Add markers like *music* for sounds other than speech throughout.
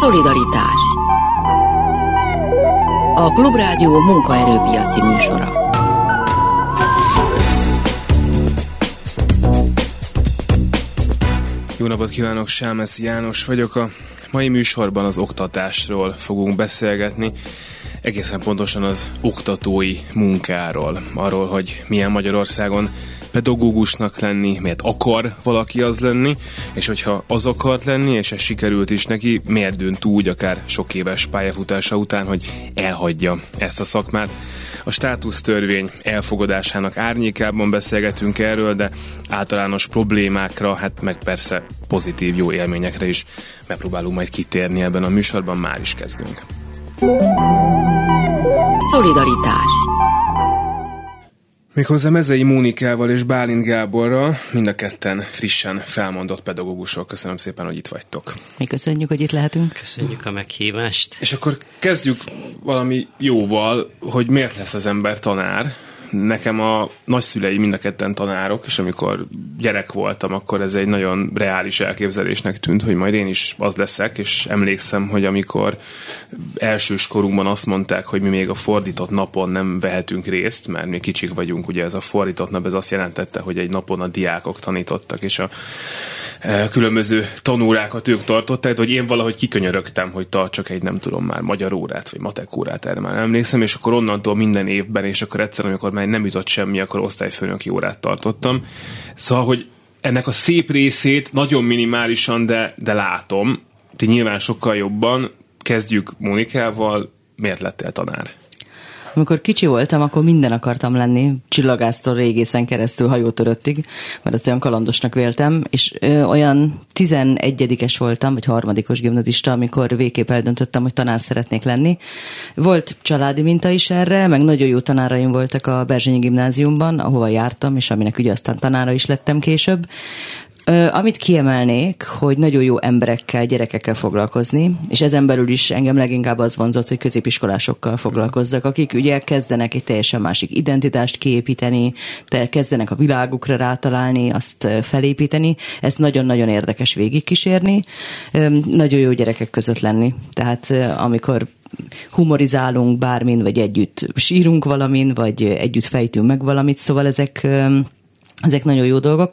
Szolidaritás. A Klubrádió munkaerőpiaci műsora. Jó napot kívánok, Sámesz János vagyok. A mai műsorban az oktatásról fogunk beszélgetni, egészen pontosan az oktatói munkáról, arról, hogy milyen Magyarországon pedagógusnak lenni, miért akar valaki az lenni, és hogyha az akart lenni, és ez sikerült is neki, miért dönt úgy, akár sok éves pályafutása után, hogy elhagyja ezt a szakmát. A státusztörvény elfogadásának árnyékában beszélgetünk erről, de általános problémákra, hát meg persze pozitív jó élményekre is megpróbálunk majd kitérni ebben a műsorban, már is kezdünk. Szolidaritás Méghozzá Mezei Mónikával és Bálint Gáborral, mind a ketten frissen felmondott pedagógusok. Köszönöm szépen, hogy itt vagytok. Mi köszönjük, hogy itt lehetünk. Köszönjük a meghívást. És akkor kezdjük valami jóval, hogy miért lesz az ember tanár, nekem a nagyszülei mind a ketten tanárok, és amikor gyerek voltam, akkor ez egy nagyon reális elképzelésnek tűnt, hogy majd én is az leszek, és emlékszem, hogy amikor elsős korunkban azt mondták, hogy mi még a fordított napon nem vehetünk részt, mert mi kicsik vagyunk, ugye ez a fordított nap, ez azt jelentette, hogy egy napon a diákok tanítottak, és a e, különböző tanórákat ők tartották, hogy én valahogy kikönyörögtem, hogy tartsak egy nem tudom már magyar órát, vagy matek órát, erre már emlékszem, és akkor onnantól minden évben, és akkor egyszer, amikor már nem jutott semmi, akkor osztályfőnöki órát tartottam. Szóval, hogy ennek a szép részét nagyon minimálisan, de, de látom. Ti nyilván sokkal jobban. Kezdjük Mónikával. Miért lettél tanár? Amikor kicsi voltam, akkor minden akartam lenni, csillagásztól régészen keresztül hajótöröttig, mert azt olyan kalandosnak véltem, és ö, olyan 11-es voltam, vagy harmadikos gimnazista, amikor végképp eldöntöttem, hogy tanár szeretnék lenni. Volt családi minta is erre, meg nagyon jó tanáraim voltak a Berzsenyi gimnáziumban, ahova jártam, és aminek ugye aztán tanára is lettem később. Amit kiemelnék, hogy nagyon jó emberekkel, gyerekekkel foglalkozni, és ezen belül is engem leginkább az vonzott, hogy középiskolásokkal foglalkozzak, akik ugye kezdenek egy teljesen másik identitást kiépíteni, te kezdenek a világukra rátalálni, azt felépíteni. Ez nagyon-nagyon érdekes végigkísérni. Nagyon jó gyerekek között lenni. Tehát amikor humorizálunk bármin, vagy együtt sírunk valamin, vagy együtt fejtünk meg valamit, szóval ezek ezek nagyon jó dolgok.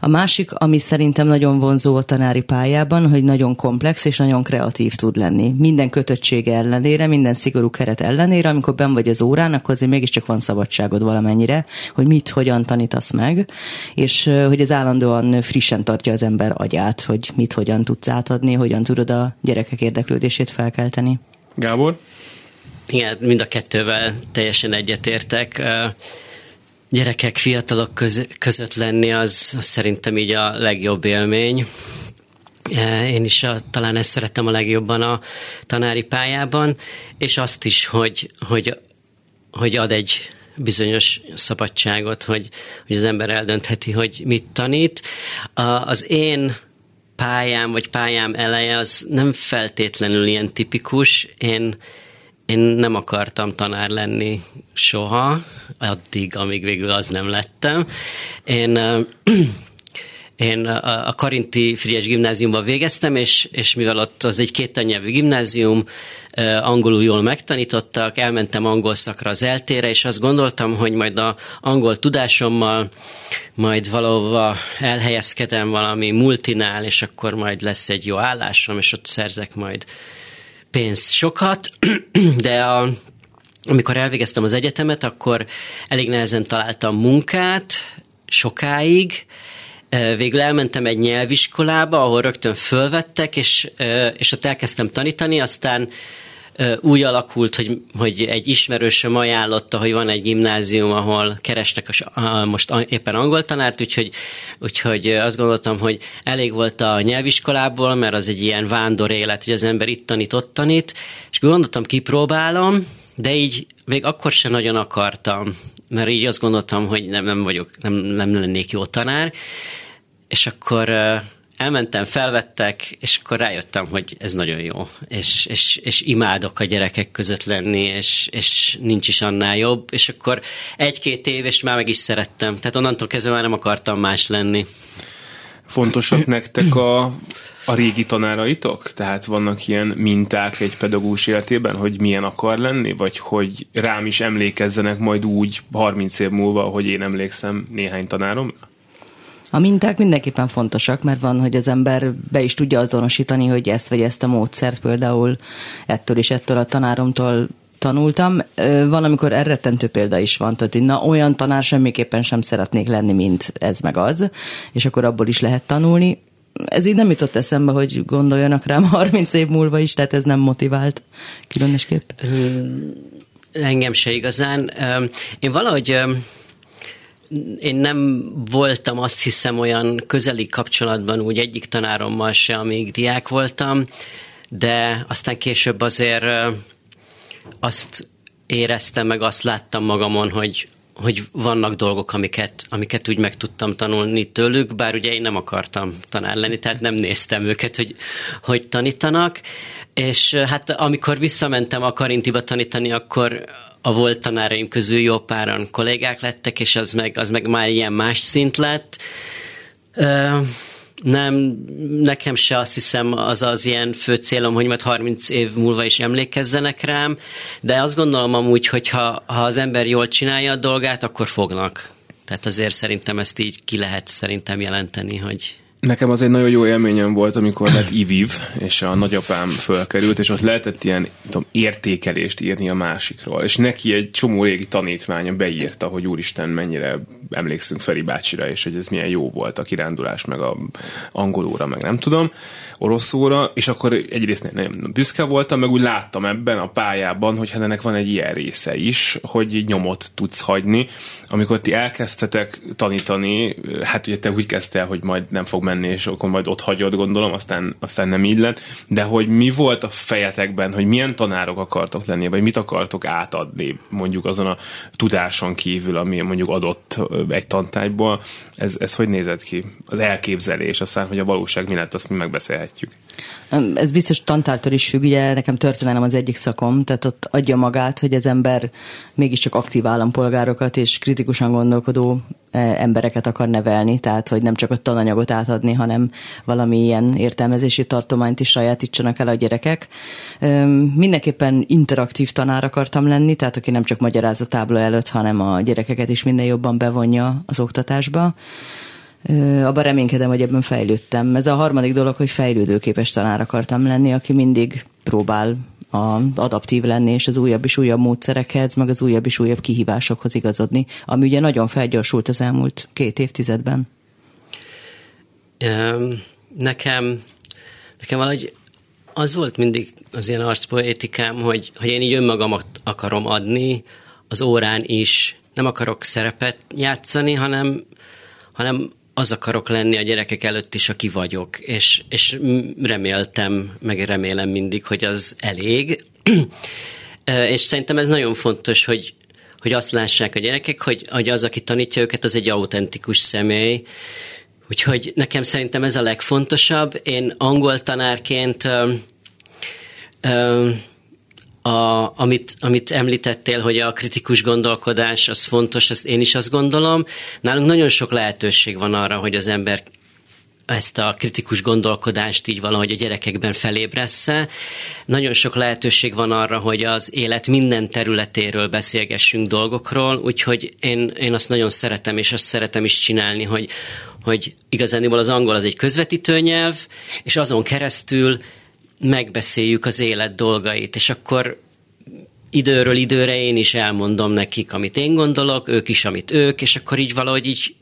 A másik, ami szerintem nagyon vonzó a tanári pályában, hogy nagyon komplex és nagyon kreatív tud lenni. Minden kötöttsége ellenére, minden szigorú keret ellenére, amikor ben vagy az órán, akkor azért mégiscsak van szabadságod valamennyire, hogy mit, hogyan tanítasz meg, és hogy ez állandóan frissen tartja az ember agyát, hogy mit, hogyan tudsz átadni, hogyan tudod a gyerekek érdeklődését felkelteni. Gábor? Igen, mind a kettővel teljesen egyetértek gyerekek, fiatalok köz, között lenni, az, az szerintem így a legjobb élmény. E, én is a, talán ezt szerettem a legjobban a tanári pályában, és azt is, hogy, hogy, hogy ad egy bizonyos szabadságot, hogy, hogy az ember eldöntheti, hogy mit tanít. Az én pályám, vagy pályám eleje az nem feltétlenül ilyen tipikus. Én én nem akartam tanár lenni soha, addig, amíg végül az nem lettem. Én *clears throat* én a Karinti Frigyes gimnáziumban végeztem, és, és mivel ott az egy két nyelvű gimnázium, angolul jól megtanítottak, elmentem angol szakra az eltére, és azt gondoltam, hogy majd a angol tudásommal majd valahova elhelyezkedem valami multinál, és akkor majd lesz egy jó állásom, és ott szerzek majd pénzt sokat, *clears throat* de a, amikor elvégeztem az egyetemet, akkor elég nehezen találtam munkát, sokáig, Végül elmentem egy nyelviskolába, ahol rögtön fölvettek, és, és ott elkezdtem tanítani, aztán úgy alakult, hogy, hogy egy ismerősöm ajánlotta, hogy van egy gimnázium, ahol keresnek a, a, most éppen angol tanárt, úgyhogy, úgyhogy azt gondoltam, hogy elég volt a nyelviskolából, mert az egy ilyen vándor élet, hogy az ember itt tanít, ott tanít, és gondoltam, kipróbálom, de így még akkor sem nagyon akartam, mert így azt gondoltam, hogy nem, nem vagyok, nem, nem lennék jó tanár, és akkor elmentem, felvettek, és akkor rájöttem, hogy ez nagyon jó, és, és, és imádok a gyerekek között lenni, és, és nincs is annál jobb, és akkor egy-két év, és már meg is szerettem. Tehát onnantól kezdve már nem akartam más lenni. Fontosak nektek a, a régi tanáraitok? Tehát vannak ilyen minták egy pedagógus életében, hogy milyen akar lenni? Vagy hogy rám is emlékezzenek majd úgy 30 év múlva, hogy én emlékszem néhány tanáromra? A minták mindenképpen fontosak, mert van, hogy az ember be is tudja azonosítani, hogy ezt vagy ezt a módszert például ettől és ettől a tanáromtól tanultam. Van, amikor elrettentő példa is van, tehát na olyan tanár semmiképpen sem szeretnék lenni, mint ez meg az, és akkor abból is lehet tanulni. Ez így nem jutott eszembe, hogy gondoljanak rám *laughs* 30 év múlva is, tehát ez nem motivált különösképp. Engem se igazán. Én valahogy én nem voltam azt hiszem olyan közeli kapcsolatban úgy egyik tanárommal se, amíg diák voltam, de aztán később azért azt éreztem, meg azt láttam magamon, hogy, hogy vannak dolgok, amiket, amiket úgy meg tudtam tanulni tőlük, bár ugye én nem akartam tanár lenni, tehát nem néztem őket, hogy, hogy tanítanak, és hát amikor visszamentem a Karintiba tanítani, akkor a volt tanáraim közül jó páran kollégák lettek, és az meg, az meg már ilyen más szint lett. Nem, nekem se azt hiszem az az ilyen fő célom, hogy majd 30 év múlva is emlékezzenek rám, de azt gondolom amúgy, hogy ha, ha az ember jól csinálja a dolgát, akkor fognak. Tehát azért szerintem ezt így ki lehet szerintem jelenteni, hogy, Nekem az egy nagyon jó élményem volt, amikor lett IVIV, és a nagyapám fölkerült, és ott lehetett ilyen tudom, értékelést írni a másikról. És neki egy csomó régi tanítványa beírta, hogy úristen, mennyire emlékszünk Feri bácsira, és hogy ez milyen jó volt a kirándulás, meg a angolóra, meg nem tudom, oroszóra, és akkor egyrészt nagyon büszke voltam, meg úgy láttam ebben a pályában, hogy hát ennek van egy ilyen része is, hogy nyomot tudsz hagyni. Amikor ti elkezdtetek tanítani, hát ugye te úgy kezdtél, hogy majd nem fog menni, és akkor majd ott hagyod, gondolom, aztán, aztán nem így lett, de hogy mi volt a fejetekben, hogy milyen tanárok akartok lenni, vagy mit akartok átadni mondjuk azon a tudáson kívül, ami mondjuk adott egy tantárgyból, ez, ez hogy nézett ki? Az elképzelés, aztán, hogy a valóság mi lett, azt mi megbeszélhetjük. Ez biztos tantártól is függ, ugye nekem történelem az egyik szakom, tehát ott adja magát, hogy az ember mégiscsak aktív állampolgárokat és kritikusan gondolkodó e, embereket akar nevelni, tehát hogy nem csak a tananyagot átadni, hanem valami ilyen értelmezési tartományt is sajátítsanak el a gyerekek. Mindenképpen interaktív tanár akartam lenni, tehát aki nem csak magyaráz a tábla előtt, hanem a gyerekeket is minden jobban bevonja az oktatásba abban reménykedem, hogy ebben fejlődtem. Ez a harmadik dolog, hogy fejlődőképes tanár akartam lenni, aki mindig próbál a, adaptív lenni, és az újabb és újabb módszerekhez, meg az újabb és újabb kihívásokhoz igazodni, ami ugye nagyon felgyorsult az elmúlt két évtizedben. Nekem, nekem valahogy az volt mindig az ilyen arcpoétikám, hogy, hogy én így önmagamat akarom adni, az órán is nem akarok szerepet játszani, hanem, hanem az akarok lenni a gyerekek előtt is, aki vagyok, és, és reméltem, meg remélem mindig, hogy az elég. *clears throat* és szerintem ez nagyon fontos, hogy, hogy azt lássák a gyerekek, hogy, hogy az, aki tanítja őket, az egy autentikus személy. Úgyhogy nekem szerintem ez a legfontosabb. Én angol tanárként ö, ö, a, amit, amit említettél, hogy a kritikus gondolkodás az fontos, azt én is azt gondolom. Nálunk nagyon sok lehetőség van arra, hogy az ember ezt a kritikus gondolkodást így valahogy a gyerekekben felébressze. Nagyon sok lehetőség van arra, hogy az élet minden területéről beszélgessünk dolgokról, úgyhogy én, én azt nagyon szeretem, és azt szeretem is csinálni, hogy, hogy igazániból az angol az egy közvetítő nyelv, és azon keresztül megbeszéljük az élet dolgait, és akkor időről időre én is elmondom nekik, amit én gondolok, ők is, amit ők, és akkor így valahogy így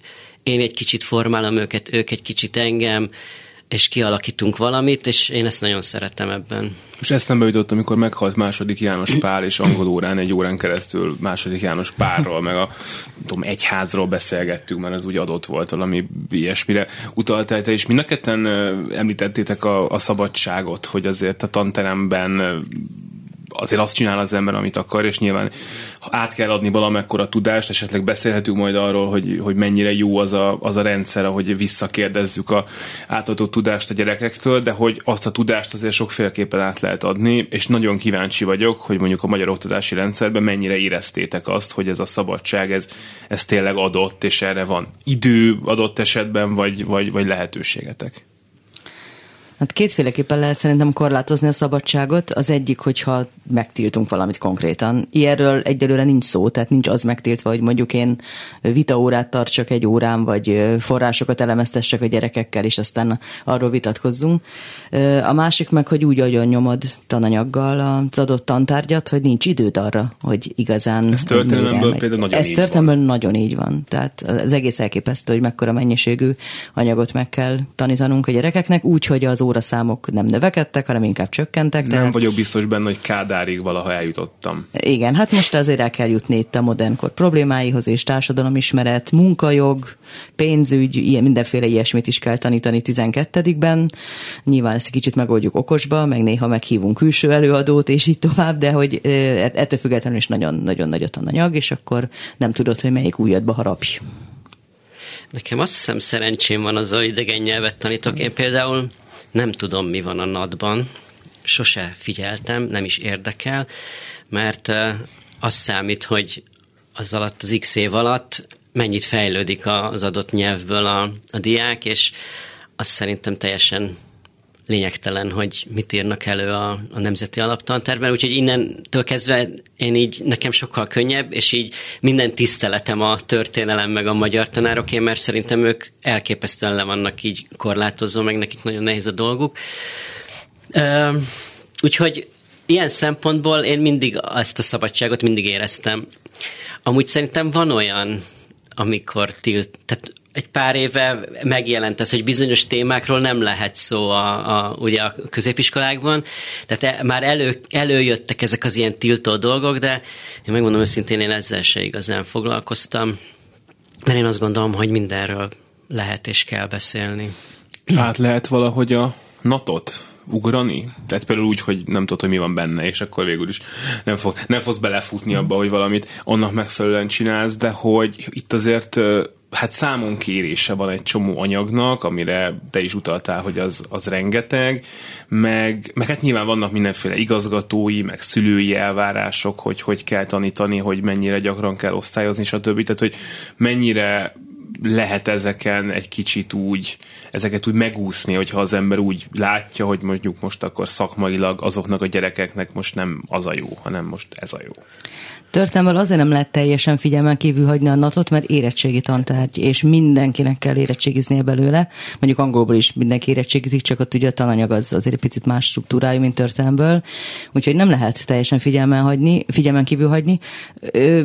én egy kicsit formálom őket, ők egy kicsit engem, és kialakítunk valamit, és én ezt nagyon szeretem ebben. És ezt nem beütött, amikor meghalt második János Pál, és angol órán egy órán keresztül második János Pálról, meg a tudom, egyházról beszélgettünk, mert az úgy adott volt valami ilyesmire utaltál te, és mind a ketten említettétek a, a szabadságot, hogy azért a tanteremben azért azt csinál az ember, amit akar, és nyilván át kell adni valamekkora tudást, esetleg beszélhetünk majd arról, hogy, hogy mennyire jó az a, az a rendszer, ahogy visszakérdezzük a átadott tudást a gyerekektől, de hogy azt a tudást azért sokféleképpen át lehet adni, és nagyon kíváncsi vagyok, hogy mondjuk a magyar oktatási rendszerben mennyire éreztétek azt, hogy ez a szabadság, ez, ez tényleg adott, és erre van idő adott esetben, vagy, vagy, vagy lehetőségetek. Hát kétféleképpen lehet szerintem korlátozni a szabadságot. Az egyik, hogyha megtiltunk valamit konkrétan. Ilyenről egyelőre nincs szó, tehát nincs az megtiltva, hogy mondjuk én vitaórát tartsak egy órán, vagy forrásokat elemeztessek a gyerekekkel, és aztán arról vitatkozzunk. A másik meg, hogy úgy agyon nyomod tananyaggal az adott tantárgyat, hogy nincs időd arra, hogy igazán... Ez történelemből például nagyon Ez történelemből nagyon így van. Tehát az egész elképesztő, hogy mekkora mennyiségű anyagot meg kell tanítanunk a gyerekeknek, úgy, hogy az óraszámok nem növekedtek, hanem inkább csökkentek. Nem vagyok biztos benne, hogy Kádárig valaha eljutottam. Igen, hát most azért el kell jutni itt a modern kor problémáihoz, és társadalomismeret, munkajog, pénzügy, ilyen mindenféle ilyesmit is kell tanítani 12-ben. Nyilván ezt egy kicsit megoldjuk okosba, meg néha meghívunk külső előadót, és így tovább, de hogy ettől függetlenül is nagyon-nagyon nagy a tananyag, és akkor nem tudod, hogy melyik újadba harapj. Nekem azt hiszem szerencsém van az, hogy idegen nyelvet tanítok. Én például nem tudom, mi van a nadban, sose figyeltem, nem is érdekel, mert az számít, hogy az alatt, az x év alatt mennyit fejlődik az adott nyelvből a, a diák, és azt szerintem teljesen lényegtelen, hogy mit írnak elő a, a Nemzeti Alaptantervben, úgyhogy innentől kezdve én így nekem sokkal könnyebb, és így minden tiszteletem a történelem meg a magyar tanároké, mert szerintem ők elképesztően le vannak így korlátozó, meg nekik nagyon nehéz a dolguk. Úgyhogy ilyen szempontból én mindig ezt a szabadságot mindig éreztem. Amúgy szerintem van olyan, amikor tilt, tehát egy pár éve megjelent ez, hogy bizonyos témákról nem lehet szó a, a, ugye a középiskolákban, tehát e, már elő, előjöttek ezek az ilyen tiltó dolgok, de én megmondom őszintén, én ezzel se igazán foglalkoztam, mert én azt gondolom, hogy mindenről lehet és kell beszélni. Hát lehet valahogy a natot ugrani? Tehát például úgy, hogy nem tudod, hogy mi van benne, és akkor végül is nem, fog, nem fogsz belefutni abba, hogy valamit annak megfelelően csinálsz, de hogy itt azért hát számon kérése van egy csomó anyagnak, amire te is utaltál, hogy az, az rengeteg, meg, meg hát nyilván vannak mindenféle igazgatói, meg szülői elvárások, hogy hogy kell tanítani, hogy mennyire gyakran kell osztályozni, stb. Tehát, hogy mennyire lehet ezeken egy kicsit úgy, ezeket úgy megúszni, hogyha az ember úgy látja, hogy mondjuk most akkor szakmailag azoknak a gyerekeknek most nem az a jó, hanem most ez a jó. Történelmből azért nem lehet teljesen figyelmen kívül hagyni a natot, mert érettségi tantárgy, és mindenkinek kell érettségiznie belőle. Mondjuk angolból is mindenki érettségizik, csak ott ugye a tananyag az azért egy picit más struktúrájú, mint történelmből. Úgyhogy nem lehet teljesen figyelmen, hagyni, figyelmen kívül hagyni.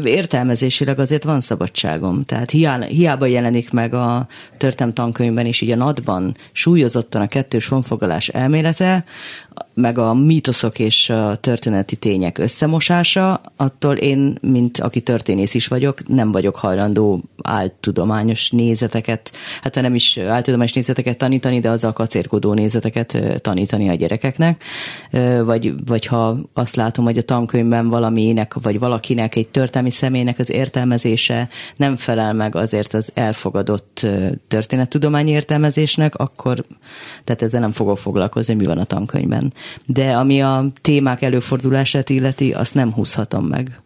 Értelmezésileg azért van szabadságom. Tehát hiába jelenik meg a történelm tankönyvben is így a natban súlyozottan a kettős honfoglalás elmélete, meg a mítoszok és a történeti tények összemosása, attól én, mint aki történész is vagyok, nem vagyok hajlandó áltudományos nézeteket, hát nem is áltudományos nézeteket tanítani, de az a kacérkodó nézeteket tanítani a gyerekeknek. Vagy, vagy ha azt látom, hogy a tankönyvben valaminek, vagy valakinek, egy történelmi személynek az értelmezése nem felel meg azért az elfogadott történettudományi értelmezésnek, akkor tehát ezzel nem fogok foglalkozni, mi van a tankönyvben. De ami a témák előfordulását illeti, azt nem húzhatom meg.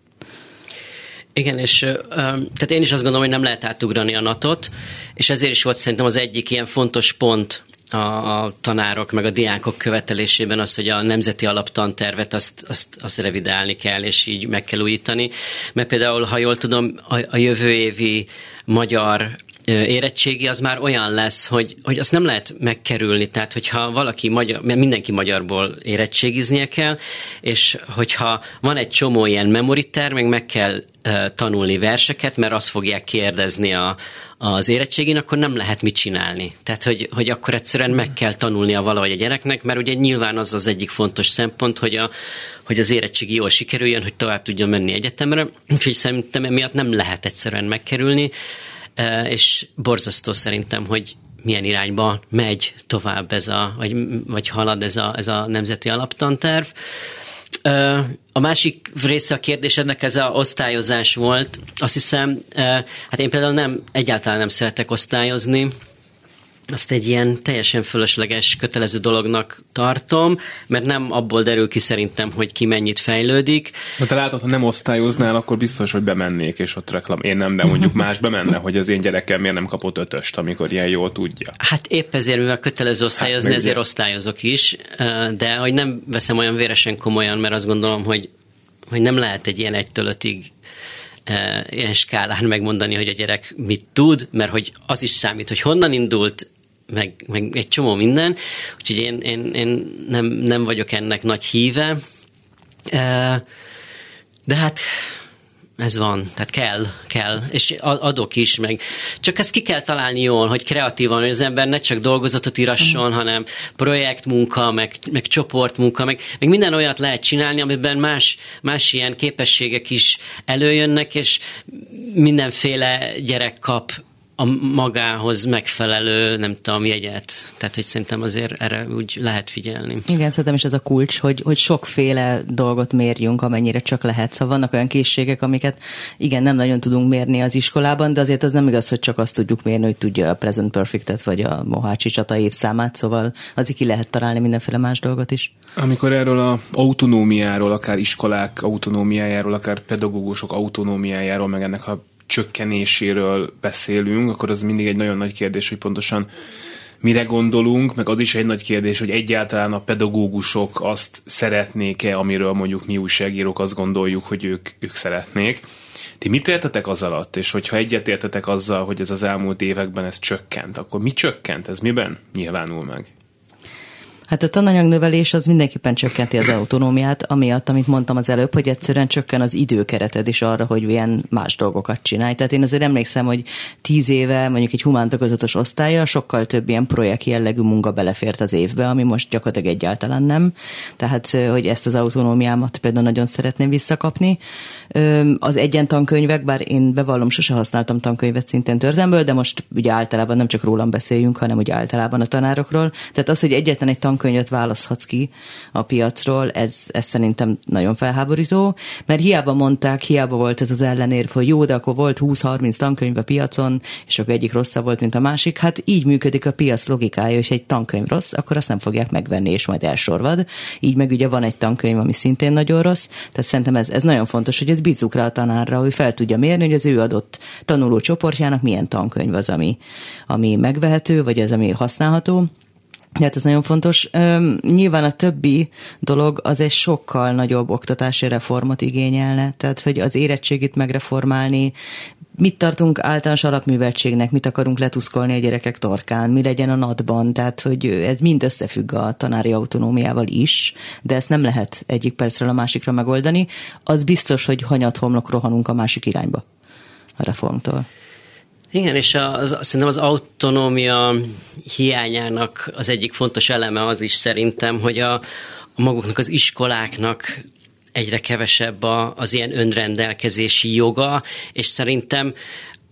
Igen, és tehát én is azt gondolom, hogy nem lehet átugrani a natot, és ezért is volt szerintem az egyik ilyen fontos pont a, a tanárok meg a diákok követelésében az, hogy a nemzeti alaptantervet azt, azt, azt revidálni kell, és így meg kell újítani. Mert például, ha jól tudom, a, a jövő évi magyar érettségi az már olyan lesz, hogy, hogy azt nem lehet megkerülni, tehát hogyha valaki magyar, mindenki magyarból érettségiznie kell, és hogyha van egy csomó ilyen memoriter, meg meg kell tanulni verseket, mert azt fogják kérdezni a, az érettségén, akkor nem lehet mit csinálni. Tehát, hogy, hogy akkor egyszerűen meg kell tanulnia valahogy a gyereknek, mert ugye nyilván az az egyik fontos szempont, hogy, a, hogy az érettségi jól sikerüljön, hogy tovább tudjon menni egyetemre, úgyhogy szerintem emiatt nem lehet egyszerűen megkerülni és borzasztó szerintem, hogy milyen irányba megy tovább ez a, vagy, vagy halad ez a, ez a nemzeti alaptanterv. A másik része a kérdésednek ez a osztályozás volt. Azt hiszem, hát én például nem, egyáltalán nem szeretek osztályozni, azt egy ilyen teljesen fölösleges, kötelező dolognak tartom, mert nem abból derül ki szerintem, hogy ki mennyit fejlődik. Na te látod, ha nem osztályoznál, akkor biztos, hogy bemennék, és ott reklam. Én nem, de mondjuk *laughs* más bemenne, hogy az én gyerekem miért nem kapott ötöst, amikor ilyen jól tudja. Hát épp ezért, mivel kötelező osztályozni, hát, ezért osztályozok is, de hogy nem veszem olyan véresen komolyan, mert azt gondolom, hogy, hogy nem lehet egy ilyen egytől ötig ilyen skálán megmondani, hogy a gyerek mit tud, mert hogy az is számít, hogy honnan indult, meg, meg egy csomó minden, úgyhogy én, én, én nem, nem vagyok ennek nagy híve, de hát ez van, tehát kell, kell, és adok is, meg csak ezt ki kell találni jól, hogy kreatívan, hogy az ember ne csak dolgozatot írasson, mm. hanem projektmunka, meg, meg csoportmunka, meg, meg minden olyat lehet csinálni, amiben más, más ilyen képességek is előjönnek, és mindenféle gyerek kap a magához megfelelő, nem tudom, jegyet. Tehát, hogy szerintem azért erre úgy lehet figyelni. Igen, szerintem is ez a kulcs, hogy, hogy sokféle dolgot mérjünk, amennyire csak lehet. Szóval vannak olyan készségek, amiket igen, nem nagyon tudunk mérni az iskolában, de azért az nem igaz, hogy csak azt tudjuk mérni, hogy tudja a Present Perfectet, vagy a Mohácsi csata évszámát, szóval azért ki lehet találni mindenféle más dolgot is. Amikor erről a autonómiáról, akár iskolák autonómiájáról, akár pedagógusok autonómiájáról, meg ennek a csökkenéséről beszélünk, akkor az mindig egy nagyon nagy kérdés, hogy pontosan mire gondolunk, meg az is egy nagy kérdés, hogy egyáltalán a pedagógusok azt szeretnék-e, amiről mondjuk mi újságírók azt gondoljuk, hogy ők, ők szeretnék. Ti mit értetek az alatt, és hogyha egyetértetek azzal, hogy ez az elmúlt években ez csökkent, akkor mi csökkent? Ez miben nyilvánul meg? Hát a tananyagnövelés az mindenképpen csökkenti az autonómiát, amiatt, amit mondtam az előbb, hogy egyszerűen csökken az időkereted is arra, hogy ilyen más dolgokat csinálj. Tehát én azért emlékszem, hogy tíz éve mondjuk egy humántagozatos osztálya sokkal több ilyen projekt jellegű munka belefért az évbe, ami most gyakorlatilag egyáltalán nem. Tehát, hogy ezt az autonómiámat például nagyon szeretném visszakapni. Az egyen tankönyvek, bár én bevallom, sose használtam tankönyvet szintén történelmből, de most ugye általában nem csak rólam beszéljünk, hanem ugye általában a tanárokról. Tehát az, hogy egyetlen egy tankönyvet választhatsz ki a piacról, ez, ez szerintem nagyon felháborító, mert hiába mondták, hiába volt ez az ellenérv, hogy jó, de akkor volt 20-30 tankönyv a piacon, és akkor egyik rosszabb volt, mint a másik. Hát így működik a piac logikája, és egy tankönyv rossz, akkor azt nem fogják megvenni, és majd elsorvad. Így meg ugye van egy tankönyv, ami szintén nagyon rossz, tehát szerintem ez, ez nagyon fontos, hogy ez bízzuk rá a tanárra, hogy fel tudja mérni, hogy az ő adott tanuló csoportjának milyen tankönyv az, ami, ami megvehető, vagy az, ami használható. Hát ez nagyon fontos. Nyilván a többi dolog az egy sokkal nagyobb oktatási reformot igényelne, tehát hogy az érettségit megreformálni, mit tartunk általános alapműveltségnek, mit akarunk letuszkolni a gyerekek torkán, mi legyen a nadban, tehát hogy ez mind összefügg a tanári autonómiával is, de ezt nem lehet egyik percről a másikra megoldani. Az biztos, hogy hanyat homlok rohanunk a másik irányba a reformtól. Igen, és az, szerintem az autonómia hiányának az egyik fontos eleme az is szerintem, hogy a, a maguknak az iskoláknak egyre kevesebb a, az ilyen önrendelkezési joga, és szerintem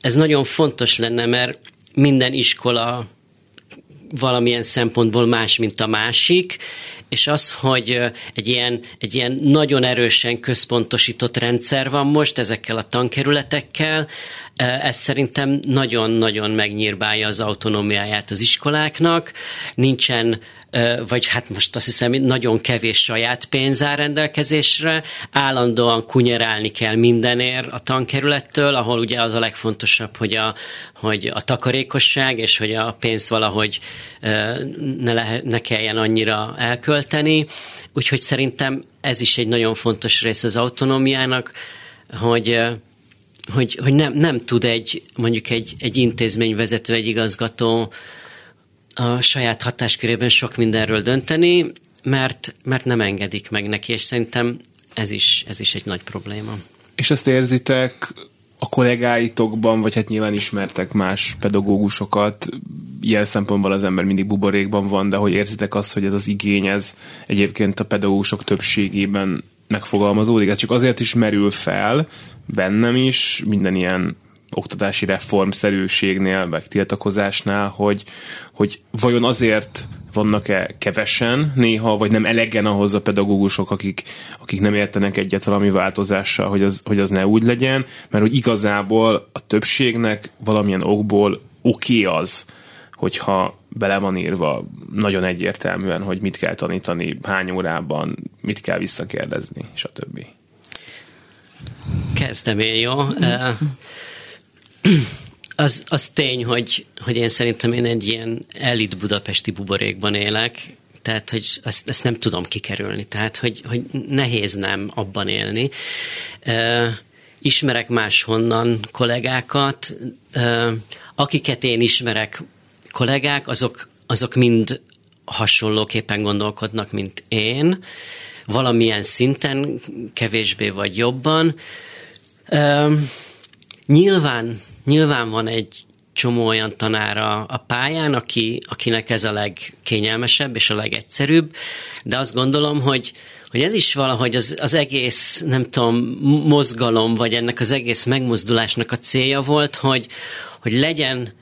ez nagyon fontos lenne, mert minden iskola valamilyen szempontból más, mint a másik, és az, hogy egy ilyen, egy ilyen nagyon erősen központosított rendszer van most ezekkel a tankerületekkel, ez szerintem nagyon-nagyon megnyírbálja az autonómiáját az iskoláknak, nincsen vagy hát most azt hiszem nagyon kevés saját pénz áll rendelkezésre, állandóan kunyerálni kell mindenért a tankerülettől, ahol ugye az a legfontosabb, hogy a, hogy a takarékosság, és hogy a pénzt valahogy ne, lehet, ne kelljen annyira elkölteni. Úgyhogy szerintem ez is egy nagyon fontos rész az autonómiának, hogy hogy, hogy nem, nem tud egy, mondjuk egy, egy intézményvezető, egy igazgató a saját hatáskörében sok mindenről dönteni, mert, mert nem engedik meg neki, és szerintem ez is, ez is egy nagy probléma. És ezt érzitek a kollégáitokban, vagy hát nyilván ismertek más pedagógusokat, ilyen szempontból az ember mindig buborékban van, de hogy érzitek azt, hogy ez az igény, ez egyébként a pedagógusok többségében megfogalmazódik, ez csak azért is merül fel bennem is, minden ilyen oktatási reformszerűségnél, vagy tiltakozásnál, hogy, hogy vajon azért vannak-e kevesen néha, vagy nem elegen ahhoz a pedagógusok, akik, akik nem értenek egyet valami változással, hogy az, hogy az ne úgy legyen, mert hogy igazából a többségnek valamilyen okból oké okay az, hogyha bele van írva nagyon egyértelműen, hogy mit kell tanítani, hány órában, mit kell visszakérdezni, stb. Kezdem én, jó? Az, az tény, hogy, hogy én szerintem én egy ilyen elit budapesti buborékban élek, tehát hogy ezt, ezt nem tudom kikerülni, tehát hogy, hogy nehéz nem abban élni. Ismerek máshonnan kollégákat, akiket én ismerek kollégák, azok, azok mind hasonlóképpen gondolkodnak, mint én, valamilyen szinten, kevésbé vagy jobban. nyilván Nyilván van egy csomó olyan tanára a pályán, aki, akinek ez a legkényelmesebb és a legegyszerűbb, de azt gondolom, hogy, hogy ez is valahogy az, az egész, nem tudom, mozgalom, vagy ennek az egész megmozdulásnak a célja volt, hogy, hogy legyen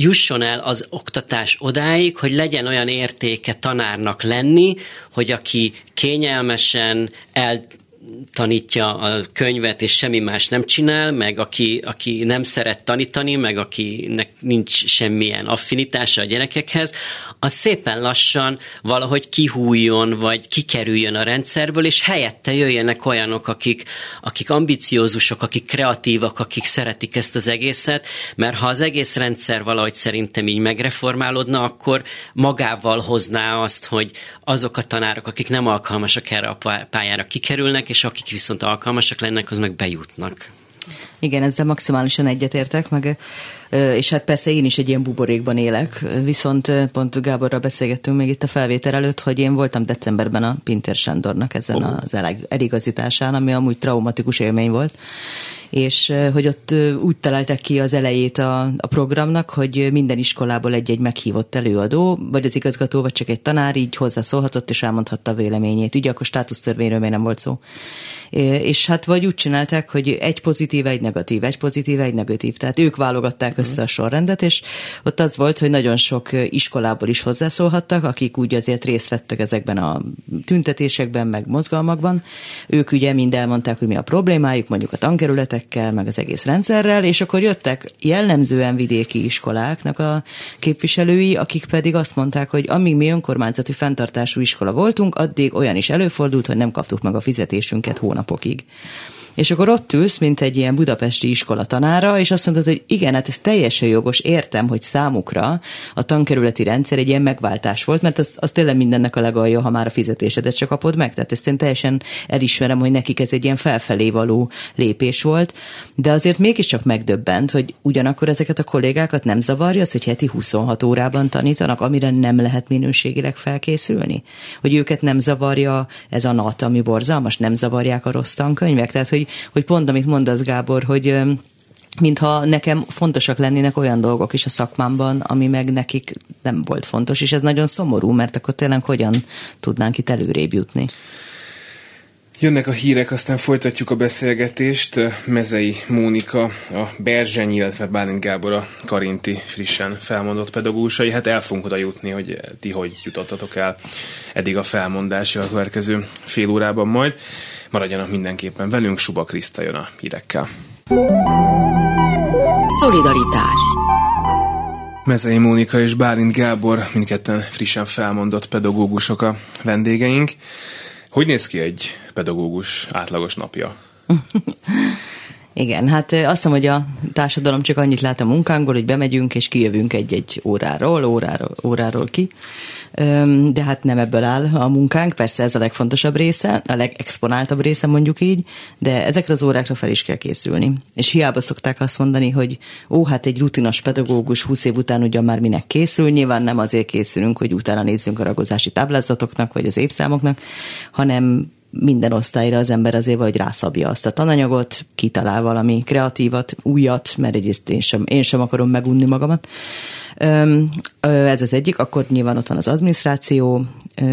jusson el az oktatás odáig, hogy legyen olyan értéke tanárnak lenni, hogy aki kényelmesen el tanítja a könyvet, és semmi más nem csinál, meg aki, aki nem szeret tanítani, meg akinek nincs semmilyen affinitása a gyerekekhez, az szépen lassan valahogy kihújjon, vagy kikerüljön a rendszerből, és helyette jöjjenek olyanok, akik, akik ambiciózusok, akik kreatívak, akik szeretik ezt az egészet, mert ha az egész rendszer valahogy szerintem így megreformálódna, akkor magával hozná azt, hogy azok a tanárok, akik nem alkalmasak erre a pályára kikerülnek, és akik viszont alkalmasak lennek, az meg bejutnak. Igen, ezzel maximálisan egyetértek, meg, és hát persze én is egy ilyen buborékban élek, viszont pont Gáborral beszélgettünk még itt a felvétel előtt, hogy én voltam decemberben a Pinter Sándornak ezen oh. az eligazításán, ami amúgy traumatikus élmény volt, és hogy ott úgy találták ki az elejét a, a programnak, hogy minden iskolából egy-egy meghívott előadó, vagy az igazgató, vagy csak egy tanár így hozzászólhatott, és elmondhatta a véleményét. Ugye akkor státusztörvényről még nem volt szó. És hát vagy úgy csinálták, hogy egy pozitív, egy negatív, egy pozitív, egy negatív. Tehát ők válogatták uh-huh. össze a sorrendet, és ott az volt, hogy nagyon sok iskolából is hozzászólhattak, akik úgy azért részt vettek ezekben a tüntetésekben, meg mozgalmakban. Ők ugye mind elmondták, hogy mi a problémájuk, mondjuk a tankerületek, szervezetekkel, meg az egész rendszerrel, és akkor jöttek jellemzően vidéki iskoláknak a képviselői, akik pedig azt mondták, hogy amíg mi önkormányzati fenntartású iskola voltunk, addig olyan is előfordult, hogy nem kaptuk meg a fizetésünket hónapokig. És akkor ott ülsz, mint egy ilyen budapesti iskola tanára, és azt mondod, hogy igen, hát ez teljesen jogos, értem, hogy számukra a tankerületi rendszer egy ilyen megváltás volt, mert az, az tényleg mindennek a legalja, ha már a fizetésedet csak kapod meg. Tehát ezt én teljesen elismerem, hogy nekik ez egy ilyen felfelé való lépés volt, de azért mégiscsak megdöbbent, hogy ugyanakkor ezeket a kollégákat nem zavarja az, hogy heti 26 órában tanítanak, amire nem lehet minőségileg felkészülni? Hogy őket nem zavarja ez a nat, ami borzalmas, nem zavarják a rossz tankönyvek? Tehát, hogy hogy pont amit mondasz Gábor, hogy mintha nekem fontosak lennének olyan dolgok is a szakmámban, ami meg nekik nem volt fontos, és ez nagyon szomorú, mert akkor tényleg hogyan tudnánk itt előrébb jutni. Jönnek a hírek, aztán folytatjuk a beszélgetést. Mezei Mónika, a Berzseny, illetve Bálint Gábor a Karinti frissen felmondott pedagógusai. Hát el fogunk oda jutni, hogy ti hogy jutottatok el eddig a felmondási a következő fél órában majd. Maradjanak mindenképpen velünk, Suba Kriszta jön a hírekkel. Szolidaritás Mezei Mónika és Bálint Gábor, mindketten frissen felmondott pedagógusok a vendégeink. Hogy néz ki egy pedagógus átlagos napja? *laughs* Igen, hát azt hiszem, hogy a társadalom csak annyit lát a munkánkból, hogy bemegyünk és kijövünk egy-egy óráról, óráról, óráról ki. De hát nem ebből áll a munkánk, persze ez a legfontosabb része, a legexponáltabb része mondjuk így, de ezekre az órákra fel is kell készülni. És hiába szokták azt mondani, hogy ó, hát egy rutinos pedagógus 20 év után ugyan már minek készül, nyilván nem azért készülünk, hogy utána nézzünk a ragozási táblázatoknak, vagy az évszámoknak, hanem minden osztályra az ember azért vagy rászabja azt a tananyagot, kitalál valami kreatívat, újat, mert egyrészt én sem, én sem akarom megunni magamat. Ez az egyik, akkor nyilván ott van az adminisztráció,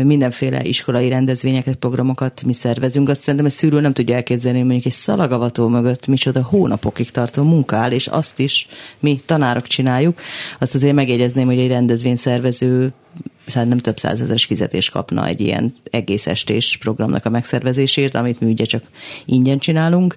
mindenféle iskolai rendezvényeket, programokat mi szervezünk. Azt szerintem egy szűrő nem tudja elképzelni, hogy mondjuk egy szalagavató mögött micsoda hónapokig tartó munka áll, és azt is mi tanárok csináljuk. Azt azért megjegyezném, hogy egy rendezvény szervező nem több százezeres fizetést kapna egy ilyen egész estés programnak a megszervezésért, amit mi ugye csak ingyen csinálunk.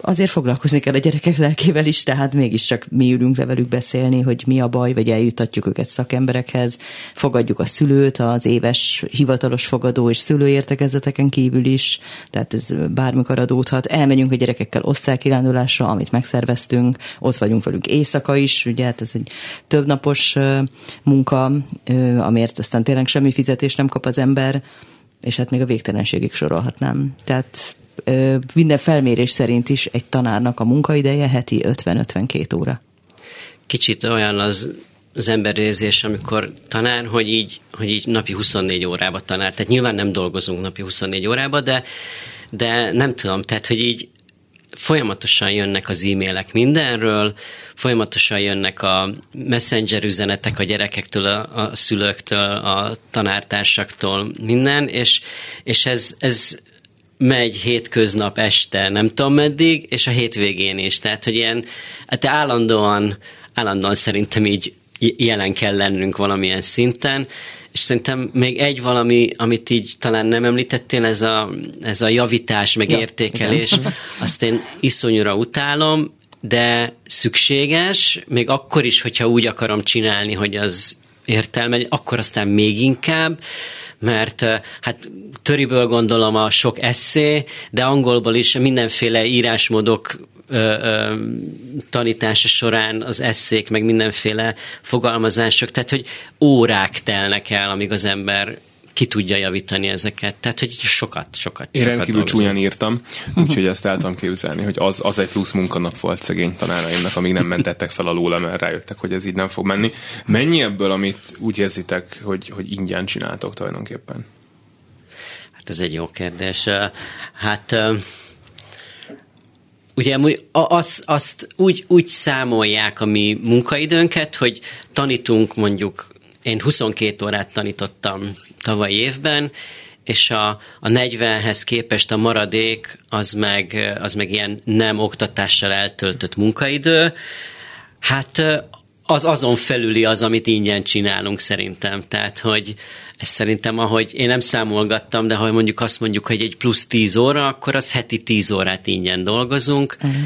Azért foglalkozni kell a gyerekek lelkével is, tehát mégiscsak mi ülünk le velük beszélni, hogy mi a baj, vagy eljutatjuk őket szakemberekhez, fogadjuk a szülőt az éves hivatalos fogadó és szülőértekezeteken kívül is, tehát ez bármikor adódhat. Elmegyünk a gyerekekkel osztálykirándulásra, amit megszerveztünk, ott vagyunk velük éjszaka is, ugye hát ez egy többnapos munka, amiért aztán tényleg semmi fizetést nem kap az ember, és hát még a végtelenségig sorolhatnám. Tehát minden felmérés szerint is egy tanárnak a munkaideje heti 50-52 óra. Kicsit olyan az az emberérzés, amikor tanár, hogy így, hogy így napi 24 órába tanár. Tehát nyilván nem dolgozunk napi 24 órába, de, de nem tudom, tehát hogy így folyamatosan jönnek az e-mailek mindenről, folyamatosan jönnek a messenger üzenetek a gyerekektől, a, a szülőktől, a tanártársaktól, minden, és, és ez, ez megy hétköznap este, nem tudom meddig, és a hétvégén is. Tehát, hogy ilyen, hát állandóan, állandóan szerintem így jelen kell lennünk valamilyen szinten, és szerintem még egy valami, amit így talán nem említettél, ez a, ez a javítás, meg ja, értékelés, igen. *laughs* azt én iszonyúra utálom, de szükséges, még akkor is, hogyha úgy akarom csinálni, hogy az értelme, akkor aztán még inkább, mert hát töriből gondolom a sok eszé, de angolból is mindenféle írásmódok ö, ö, tanítása során az eszék, meg mindenféle fogalmazások, tehát hogy órák telnek el, amíg az ember ki tudja javítani ezeket. Tehát, hogy sokat, sokat. Én sokat rendkívül csúnyan írtam, úgyhogy ezt el tudom képzelni, hogy az, az egy plusz munkanap volt szegény tanáraimnak, amíg nem mentettek fel alóla, mert rájöttek, hogy ez így nem fog menni. Mennyi ebből, amit úgy érzitek, hogy, hogy ingyen csináltok tulajdonképpen? Hát ez egy jó kérdés. Hát ugye azt, azt úgy, úgy számolják a mi munkaidőnket, hogy tanítunk mondjuk, én 22 órát tanítottam tavaly évben, és a, a 40-hez képest a maradék az meg, az meg ilyen nem oktatással eltöltött munkaidő. Hát az azon felüli az, amit ingyen csinálunk szerintem. Tehát, hogy ez szerintem, ahogy én nem számolgattam, de ha mondjuk azt mondjuk, hogy egy plusz 10 óra, akkor az heti 10 órát ingyen dolgozunk. Uh-huh.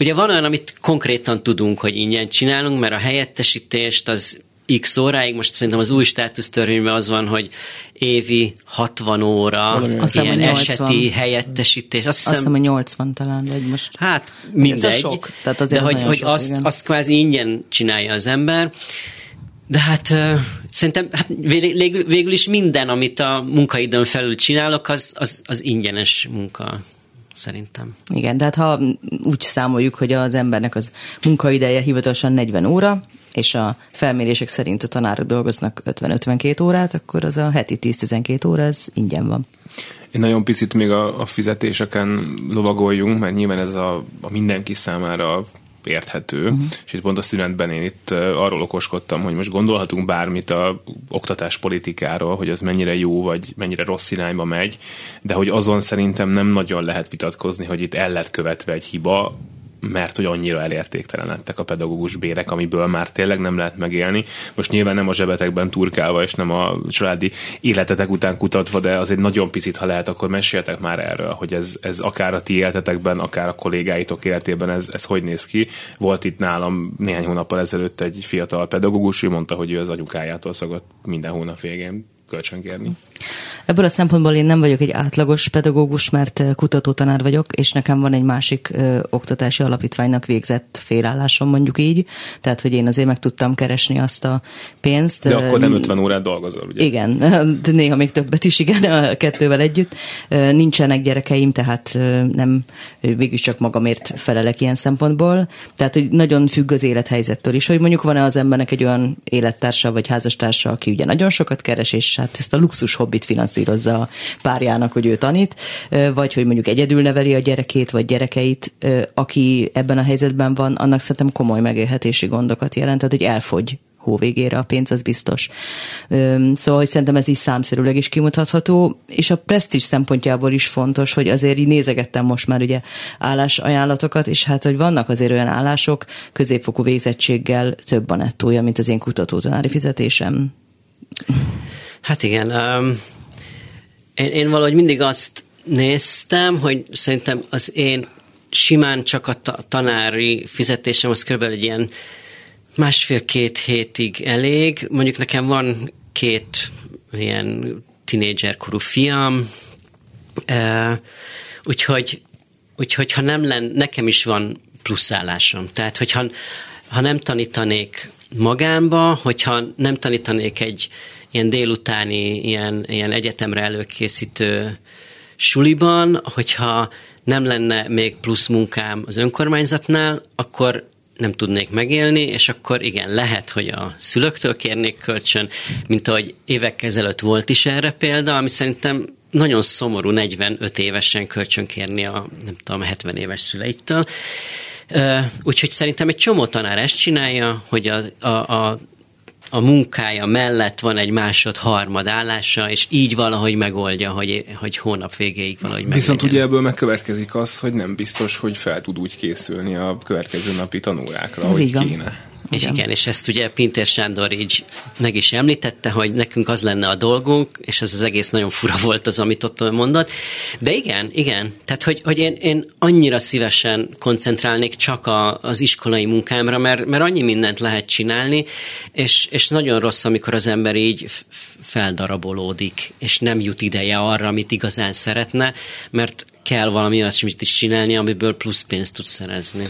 Ugye van olyan, amit konkrétan tudunk, hogy ingyen csinálunk, mert a helyettesítést az x óráig, most szerintem az új státusztörvényben az van, hogy évi 60 óra, az ilyen eseti helyettesítés. Azt, azt hiszem, hogy 80 talán, egy most... Hát mindegy, ez sok. Tehát de hogy, hogy sok, azt, azt kvázi ingyen csinálja az ember, de hát uh, szerintem hát végül, végül is minden, amit a munkaidőn felül csinálok, az, az, az ingyenes munka szerintem. Igen, de hát ha úgy számoljuk, hogy az embernek az munkaideje hivatalosan 40 óra, és a felmérések szerint a tanárok dolgoznak 50-52 órát, akkor az a heti 10-12 óra, ez ingyen van. Én nagyon picit még a, a fizetéseken lovagoljunk, mert nyilván ez a, a mindenki számára érthető, uh-huh. és itt pont a szünetben én itt arról okoskodtam, hogy most gondolhatunk bármit a oktatáspolitikáról, hogy az mennyire jó, vagy mennyire rossz irányba megy, de hogy azon szerintem nem nagyon lehet vitatkozni, hogy itt el lett követve egy hiba, mert hogy annyira elértéktelenedtek a pedagógus bérek, amiből már tényleg nem lehet megélni. Most nyilván nem a zsebetekben turkálva, és nem a családi életetek után kutatva, de azért nagyon picit, ha lehet, akkor meséltek már erről, hogy ez, ez akár a ti életetekben, akár a kollégáitok életében ez, ez hogy néz ki. Volt itt nálam néhány hónappal ezelőtt egy fiatal pedagógus, ő mondta, hogy ő az anyukájától szokott minden hónap végén kölcsönkérni. Ebből a szempontból én nem vagyok egy átlagos pedagógus, mert kutatótanár vagyok, és nekem van egy másik ö, oktatási alapítványnak végzett félállásom, mondjuk így. Tehát, hogy én azért meg tudtam keresni azt a pénzt. De akkor nem 50 órát dolgozol, ugye? Igen, *laughs* de néha még többet is, igen, a kettővel együtt. Nincsenek gyerekeim, tehát nem végül csak magamért felelek ilyen szempontból. Tehát, hogy nagyon függ az élethelyzettől is, hogy mondjuk van-e az embernek egy olyan élettársa vagy házastársa, aki ugye nagyon sokat keres, és hát ezt a luxus hobbit finanszírozza a párjának, hogy ő tanít, vagy hogy mondjuk egyedül neveli a gyerekét, vagy gyerekeit, aki ebben a helyzetben van, annak szerintem komoly megélhetési gondokat jelent, tehát hogy elfogy végére a pénz, az biztos. Szóval, hogy szerintem ez is számszerűleg is kimutatható, és a presztis szempontjából is fontos, hogy azért így nézegettem most már ugye állásajánlatokat, és hát, hogy vannak azért olyan állások középfokú végzettséggel több a nettója, mint az én kutatótanári fizetésem. Hát igen, én, én valahogy mindig azt néztem, hogy szerintem az én simán csak a tanári fizetésem az kb. egy ilyen másfél-két hétig elég. Mondjuk nekem van két ilyen tinédzserkorú fiam, uh, úgyhogy, úgyhogy ha nem len, nekem is van pluszállásom. Tehát, hogyha ha nem tanítanék magámba, hogyha nem tanítanék egy ilyen délutáni, ilyen, ilyen egyetemre előkészítő suliban, hogyha nem lenne még plusz munkám az önkormányzatnál, akkor nem tudnék megélni, és akkor igen, lehet, hogy a szülőktől kérnék kölcsön, mint ahogy évek ezelőtt volt is erre példa, ami szerintem nagyon szomorú 45 évesen kölcsön kérni a, nem tudom, 70 éves szüleittől. Úgyhogy szerintem egy csomó tanár ezt csinálja, hogy a, a, a a munkája mellett van egy másod-harmad állása, és így valahogy megoldja, hogy, hogy hónap végéig valahogy meglegyen. Viszont ugye ebből megkövetkezik az, hogy nem biztos, hogy fel tud úgy készülni a következő napi tanórákra, hogy kéne. És igen. igen, és ezt ugye Pintér Sándor így meg is említette, hogy nekünk az lenne a dolgunk, és ez az egész nagyon fura *laughs* volt az, amit ott mondott. De igen, igen, tehát hogy, hogy én, én annyira szívesen koncentrálnék csak a, az iskolai munkámra, mert, mert annyi mindent lehet csinálni, és, és nagyon rossz, amikor az ember így feldarabolódik, és nem jut ideje arra, amit igazán szeretne, mert kell valami olyasmit is csinálni, amiből plusz pénzt tud szerezni.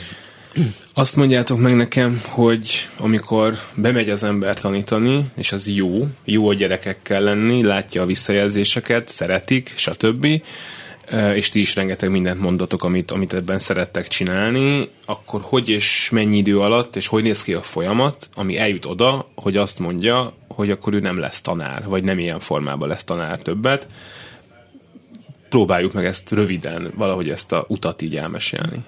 Azt mondjátok meg nekem, hogy amikor bemegy az ember tanítani, és az jó, jó a gyerekekkel lenni, látja a visszajelzéseket, szeretik, stb., és ti is rengeteg mindent mondatok, amit, amit ebben szerettek csinálni, akkor hogy és mennyi idő alatt, és hogy néz ki a folyamat, ami eljut oda, hogy azt mondja, hogy akkor ő nem lesz tanár, vagy nem ilyen formában lesz tanár többet. Próbáljuk meg ezt röviden, valahogy ezt a utat így elmesélni.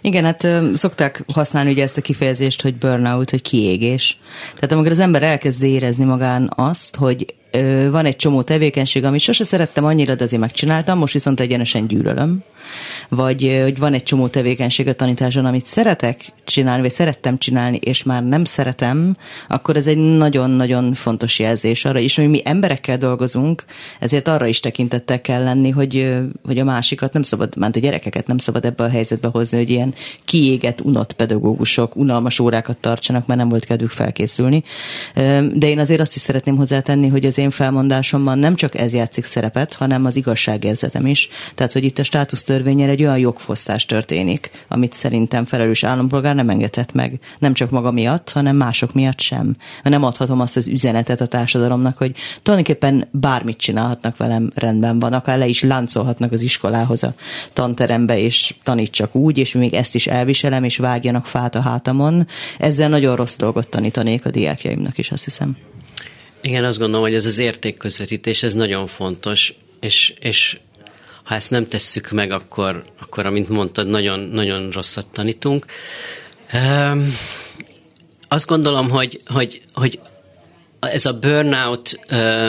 Igen, hát szokták használni ugye ezt a kifejezést, hogy burnout, hogy kiégés. Tehát amikor az ember elkezd érezni magán azt, hogy van egy csomó tevékenység, amit sose szerettem annyira, de azért megcsináltam, most viszont egyenesen gyűlölöm. Vagy hogy van egy csomó tevékenység a tanításon, amit szeretek csinálni, vagy szerettem csinálni, és már nem szeretem, akkor ez egy nagyon-nagyon fontos jelzés arra is, hogy mi emberekkel dolgozunk, ezért arra is tekintettel kell lenni, hogy, hogy a másikat nem szabad, már a gyerekeket nem szabad ebbe a helyzetbe hozni, hogy ilyen kiégett, unott pedagógusok unalmas órákat tartsanak, mert nem volt kedvük felkészülni. De én azért azt is szeretném hozzátenni, hogy az én felmondásomban nem csak ez játszik szerepet, hanem az igazságérzetem is. Tehát, hogy itt a státusztörvényel egy olyan jogfosztás történik, amit szerintem felelős állampolgár nem engedhet meg. Nem csak maga miatt, hanem mások miatt sem. Nem adhatom azt az üzenetet a társadalomnak, hogy tulajdonképpen bármit csinálhatnak velem, rendben van, akár le is láncolhatnak az iskolához a tanterembe, és tanítsak úgy, és még ezt is elviselem, és vágjanak fát a hátamon. Ezzel nagyon rossz dolgot tanítanék a diákjaimnak is, azt hiszem. Igen, azt gondolom, hogy ez az értékközvetítés, ez nagyon fontos, és, és ha ezt nem tesszük meg, akkor, akkor amint mondtad, nagyon, nagyon rosszat tanítunk. Um, azt gondolom, hogy, hogy, hogy ez a burnout uh,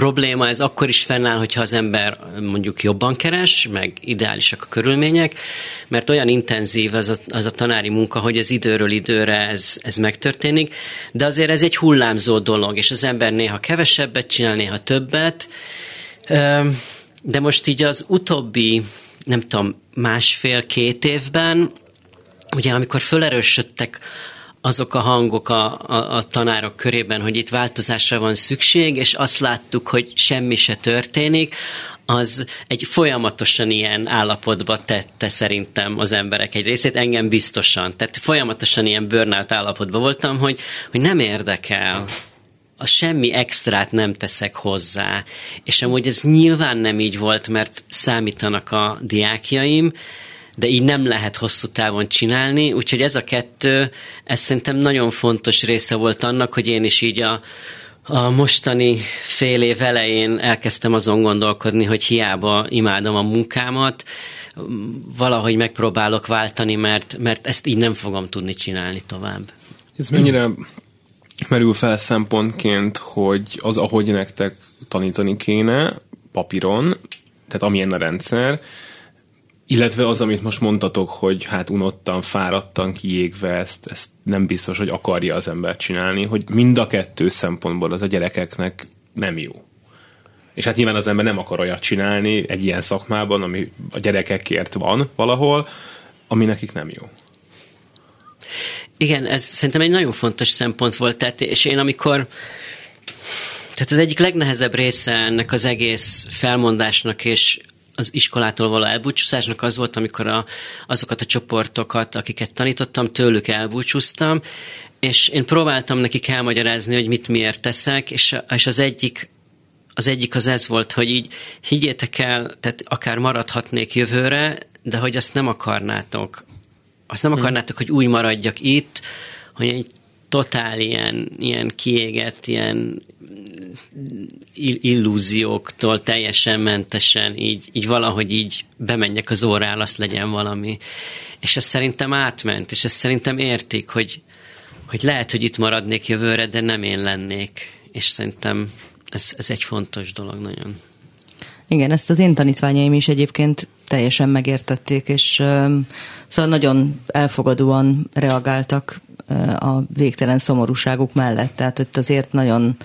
probléma, ez akkor is fennáll, hogyha az ember mondjuk jobban keres, meg ideálisak a körülmények, mert olyan intenzív az a, az a tanári munka, hogy az időről időre ez, ez megtörténik, de azért ez egy hullámzó dolog, és az ember néha kevesebbet csinál, néha többet, de most így az utóbbi, nem tudom, másfél-két évben, ugye amikor fölerősödtek azok a hangok a, a, a tanárok körében, hogy itt változásra van szükség, és azt láttuk, hogy semmi se történik, az egy folyamatosan ilyen állapotba tette szerintem az emberek egy részét, engem biztosan. Tehát folyamatosan ilyen burnout állapotban voltam, hogy, hogy nem érdekel, a semmi extrát nem teszek hozzá. És amúgy ez nyilván nem így volt, mert számítanak a diákjaim, de így nem lehet hosszú távon csinálni, úgyhogy ez a kettő, ez szerintem nagyon fontos része volt annak, hogy én is így a, a mostani fél év elején elkezdtem azon gondolkodni, hogy hiába imádom a munkámat, valahogy megpróbálok váltani, mert, mert ezt így nem fogom tudni csinálni tovább. Ez mennyire merül fel szempontként, hogy az, ahogy nektek tanítani kéne papíron, tehát amilyen a rendszer, illetve az, amit most mondtatok, hogy hát unottan, fáradtan, kiégve, ezt, ezt nem biztos, hogy akarja az ember csinálni, hogy mind a kettő szempontból az a gyerekeknek nem jó. És hát nyilván az ember nem akar olyat csinálni egy ilyen szakmában, ami a gyerekekért van valahol, ami nekik nem jó. Igen, ez szerintem egy nagyon fontos szempont volt, tehát, és én amikor tehát az egyik legnehezebb része ennek az egész felmondásnak és az iskolától való elbúcsúzásnak az volt, amikor a, azokat a csoportokat, akiket tanítottam, tőlük elbúcsúztam, és én próbáltam nekik elmagyarázni, hogy mit miért teszek, és, és az egyik az egyik az ez volt, hogy így higgyétek el, tehát akár maradhatnék jövőre, de hogy azt nem akarnátok. Azt nem hm. akarnátok, hogy úgy maradjak itt, hogy egy totál ilyen, ilyen kiégett, ilyen illúzióktól teljesen mentesen, így, így valahogy így bemenjek az órára, azt legyen valami. És ez szerintem átment, és ezt szerintem értik, hogy, hogy lehet, hogy itt maradnék jövőre, de nem én lennék. És szerintem ez, ez egy fontos dolog nagyon. Igen, ezt az én tanítványaim is egyébként teljesen megértették, és szóval nagyon elfogadóan reagáltak a végtelen szomorúságuk mellett. Tehát ott azért nagyon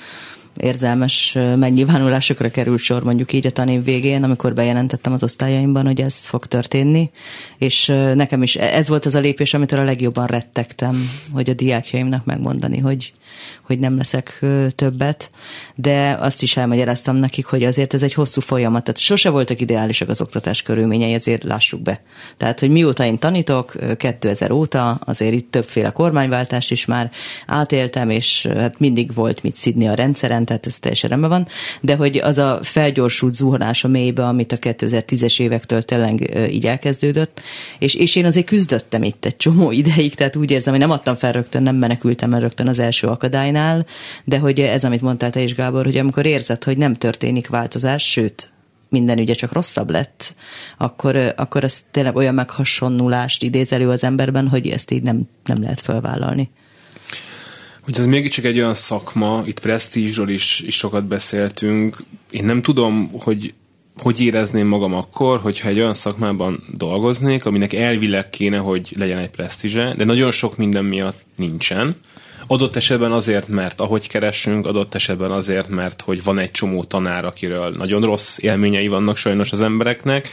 érzelmes megnyilvánulásokra került sor mondjuk így a tanév végén, amikor bejelentettem az osztályaimban, hogy ez fog történni, és nekem is e-, ez volt az a lépés, amitől a legjobban rettegtem, hogy a diákjaimnak megmondani, hogy, hogy nem leszek többet, de azt is elmagyaráztam nekik, hogy azért ez egy hosszú folyamat, tehát sose voltak ideálisak az oktatás körülményei, ezért lássuk be. Tehát, hogy mióta én tanítok, 2000 óta, azért itt többféle kormányváltás is már átéltem, és hát mindig volt mit szidni a rendszeren, tehát ez teljesen rendben van, de hogy az a felgyorsult zuhanás a mélybe, amit a 2010-es évektől tényleg így elkezdődött, és, és én azért küzdöttem itt egy csomó *laughs* ideig, tehát úgy érzem, hogy nem adtam fel rögtön, nem menekültem el rögtön az első akadálynál, de hogy ez, amit mondtál te is, Gábor, hogy amikor érzed, hogy nem történik változás, sőt, minden ugye csak rosszabb lett, akkor, akkor ez tényleg olyan meghasonnulást idéz elő az emberben, hogy ezt így nem, nem lehet felvállalni. Ugye ez mégiscsak egy olyan szakma, itt presztízsről is, is sokat beszéltünk. Én nem tudom, hogy hogy érezném magam akkor, hogyha egy olyan szakmában dolgoznék, aminek elvileg kéne, hogy legyen egy presztízse, de nagyon sok minden miatt nincsen. Adott esetben azért, mert ahogy keresünk, adott esetben azért, mert hogy van egy csomó tanár, akiről nagyon rossz élményei vannak sajnos az embereknek,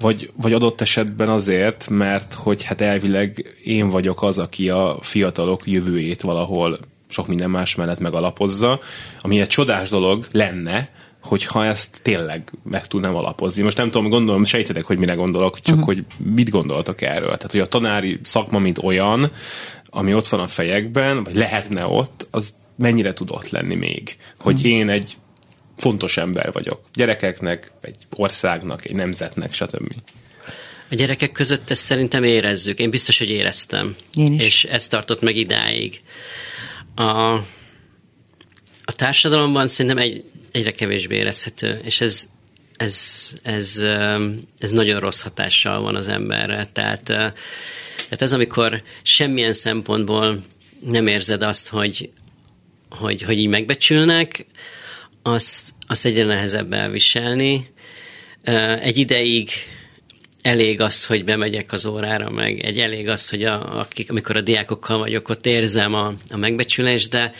vagy, vagy adott esetben azért, mert hogy hát elvileg én vagyok az, aki a fiatalok jövőjét valahol sok minden más mellett megalapozza, ami egy csodás dolog lenne, hogyha ezt tényleg meg tudnám alapozni. Most nem tudom, gondolom, sejtetek, hogy mire gondolok, csak uh-huh. hogy mit gondoltok erről. Tehát, hogy a tanári szakma, mint olyan, ami ott van a fejekben, vagy lehetne ott, az mennyire tud ott lenni még. Hogy uh-huh. én egy fontos ember vagyok. Gyerekeknek, egy országnak, egy nemzetnek, stb. A gyerekek között ezt szerintem érezzük. Én biztos, hogy éreztem. Én is. És ez tartott meg idáig. A, a társadalomban szerintem egy, egyre kevésbé érezhető, és ez, ez, ez, ez nagyon rossz hatással van az emberre. Tehát, tehát ez, amikor semmilyen szempontból nem érzed azt, hogy, hogy, hogy így megbecsülnek, azt, azt egyre nehezebb elviselni. Egy ideig elég az, hogy bemegyek az órára, meg egy elég az, hogy a, akik, amikor a diákokkal vagyok, ott érzem a, a megbecsülést, de,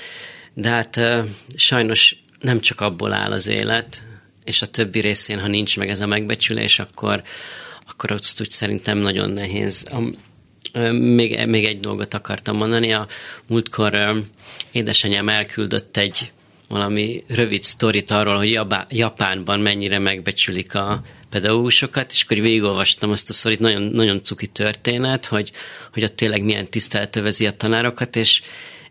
de hát sajnos nem csak abból áll az élet, és a többi részén, ha nincs meg ez a megbecsülés, akkor, akkor azt úgy szerintem nagyon nehéz. A, még, még egy dolgot akartam mondani. A múltkor édesanyám elküldött egy valami rövid sztorit arról, hogy Japánban mennyire megbecsülik a pedagógusokat, és akkor végigolvastam azt a szorít, nagyon, nagyon cuki történet, hogy, hogy ott tényleg milyen tisztelet övezi a tanárokat, és,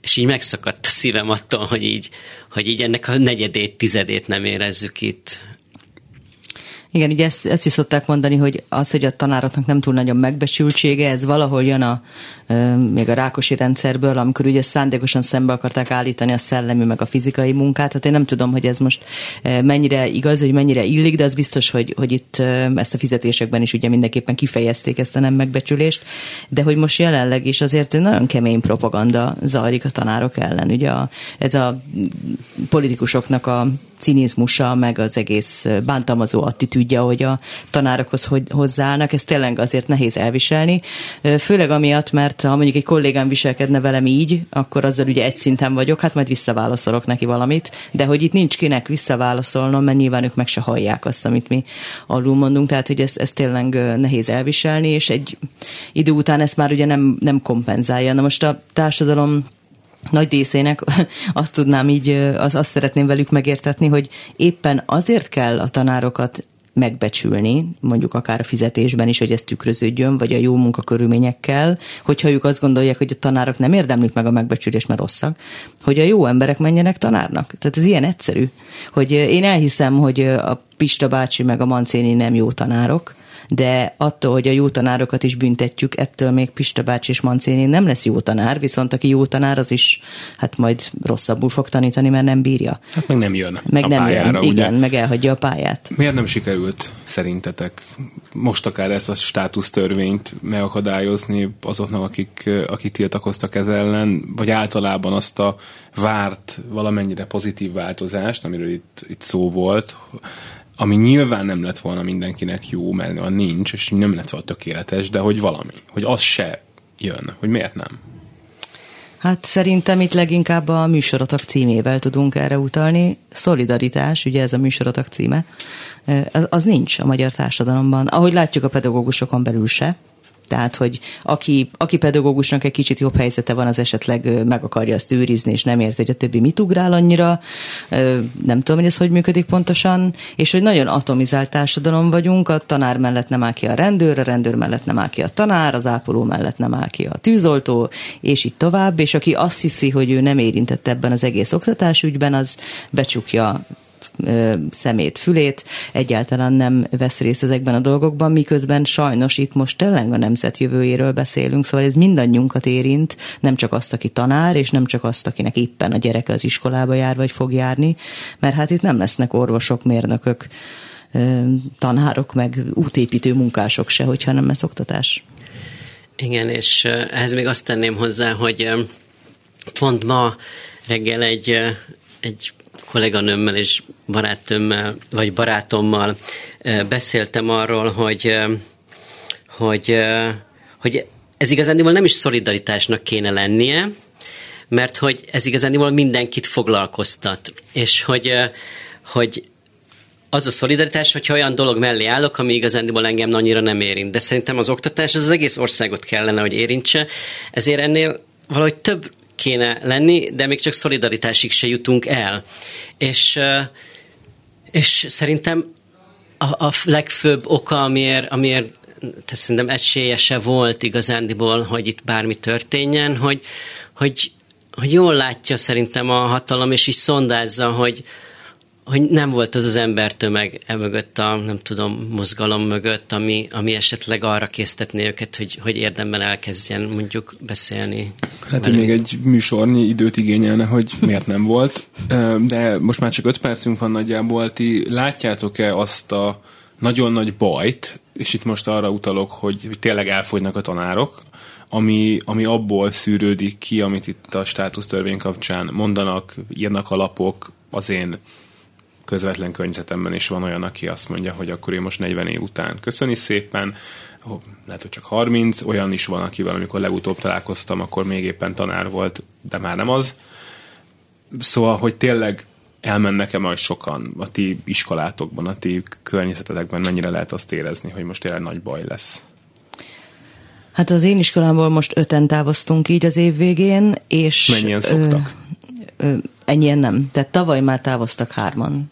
és így megszakadt a szívem attól, hogy így, hogy így ennek a negyedét, tizedét nem érezzük itt. Igen, ugye ezt, ezt is szokták mondani, hogy az, hogy a tanároknak nem túl nagyon megbecsültsége, ez valahol jön a, még a rákosi rendszerből, amikor ugye szándékosan szembe akarták állítani a szellemi meg a fizikai munkát. Hát én nem tudom, hogy ez most mennyire igaz, hogy mennyire illik, de az biztos, hogy, hogy itt ezt a fizetésekben is ugye mindenképpen kifejezték ezt a nem megbecsülést, de hogy most jelenleg is azért nagyon kemény propaganda zajlik a tanárok ellen. Ugye a, ez a politikusoknak a cinizmusa, meg az egész bántalmazó attitűdje, hogy a tanárokhoz hogy hozzáállnak, ez tényleg azért nehéz elviselni. Főleg amiatt, mert ha mondjuk egy kollégám viselkedne velem így, akkor azzal ugye egy szinten vagyok, hát majd visszaválaszolok neki valamit, de hogy itt nincs kinek visszaválaszolnom, mert nyilván ők meg se hallják azt, amit mi alul mondunk, tehát hogy ez, ez tényleg nehéz elviselni, és egy idő után ezt már ugye nem, nem kompenzálja. Na most a társadalom nagy részének *laughs* azt tudnám így, az, azt szeretném velük megértetni, hogy éppen azért kell a tanárokat megbecsülni, mondjuk akár a fizetésben is, hogy ez tükröződjön, vagy a jó munkakörülményekkel, hogyha ők azt gondolják, hogy a tanárok nem érdemlik meg a megbecsülést, mert rosszak, hogy a jó emberek menjenek tanárnak. Tehát ez ilyen egyszerű, hogy én elhiszem, hogy a Pista bácsi meg a Mancéni nem jó tanárok, de attól, hogy a jó tanárokat is büntetjük, ettől még Pista bácsi és Mancéni nem lesz jó tanár, viszont aki jó tanár, az is hát majd rosszabbul fog tanítani, mert nem bírja. Hát meg nem jön Meg a nem pályára, jön, ugye? igen, meg elhagyja a pályát. Miért nem sikerült szerintetek most akár ezt a státusztörvényt megakadályozni azoknak, akik, akik tiltakoztak ez ellen, vagy általában azt a várt valamennyire pozitív változást, amiről itt, itt szó volt, ami nyilván nem lett volna mindenkinek jó, mert van nincs, és nem lett volna tökéletes, de hogy valami, hogy az se jön, hogy miért nem? Hát szerintem itt leginkább a műsorotok címével tudunk erre utalni. Szolidaritás, ugye ez a műsorotok címe, az, az nincs a magyar társadalomban. Ahogy látjuk a pedagógusokon belül se. Tehát, hogy aki, aki pedagógusnak egy kicsit jobb helyzete van, az esetleg meg akarja azt őrizni, és nem érti, hogy a többi mit ugrál annyira. Nem tudom, hogy ez hogy működik pontosan. És hogy nagyon atomizált társadalom vagyunk, a tanár mellett nem áll ki a rendőr, a rendőr mellett nem áll ki a tanár, az ápoló mellett nem áll ki a tűzoltó, és így tovább. És aki azt hiszi, hogy ő nem érintett ebben az egész oktatásügyben, az becsukja szemét, fülét, egyáltalán nem vesz részt ezekben a dolgokban, miközben sajnos itt most tényleg a nemzet jövőjéről beszélünk, szóval ez mindannyiunkat érint, nem csak azt, aki tanár, és nem csak azt, akinek éppen a gyereke az iskolába jár, vagy fog járni, mert hát itt nem lesznek orvosok, mérnökök, tanárok, meg útépítő munkások se, hogyha nem lesz oktatás. Igen, és ehhez még azt tenném hozzá, hogy pont ma reggel egy, egy kolléganőmmel és barátnőmmel, vagy barátommal beszéltem arról, hogy, hogy, hogy ez igazániból nem is szolidaritásnak kéne lennie, mert hogy ez igazániból mindenkit foglalkoztat. És hogy, hogy az a szolidaritás, hogyha olyan dolog mellé állok, ami igazándiból engem annyira nem érint. De szerintem az oktatás az, az egész országot kellene, hogy érintse, ezért ennél valahogy több kéne lenni, de még csak szolidaritásig se jutunk el. És, és szerintem a, a legfőbb oka, amiért, amiért te szerintem esélye se volt igazándiból, hogy itt bármi történjen, hogy, hogy, hogy jól látja szerintem a hatalom, és is szondázza, hogy, hogy nem volt az az embertömeg e mögött a, nem tudom, mozgalom mögött, ami, ami esetleg arra késztetné őket, hogy, hogy érdemben elkezdjen mondjuk beszélni. Hát, hogy még egy műsornyi időt igényelne, hogy miért nem volt, de most már csak öt percünk van nagyjából. Ti látjátok-e azt a nagyon nagy bajt, és itt most arra utalok, hogy, tényleg elfogynak a tanárok, ami, ami abból szűrődik ki, amit itt a státusztörvény kapcsán mondanak, írnak a lapok, az én közvetlen környezetemben is van olyan, aki azt mondja, hogy akkor én most 40 év után köszöni szépen, lehet, hogy csak 30, olyan is van, akivel amikor legutóbb találkoztam, akkor még éppen tanár volt, de már nem az. Szóval, hogy tényleg elmennek-e majd sokan a ti iskolátokban, a ti környezetetekben, mennyire lehet azt érezni, hogy most tényleg nagy baj lesz? Hát az én iskolámból most öten távoztunk így az év végén, és... Mennyien szoktak? Ö, ö, ennyien nem. Tehát tavaly már távoztak hárman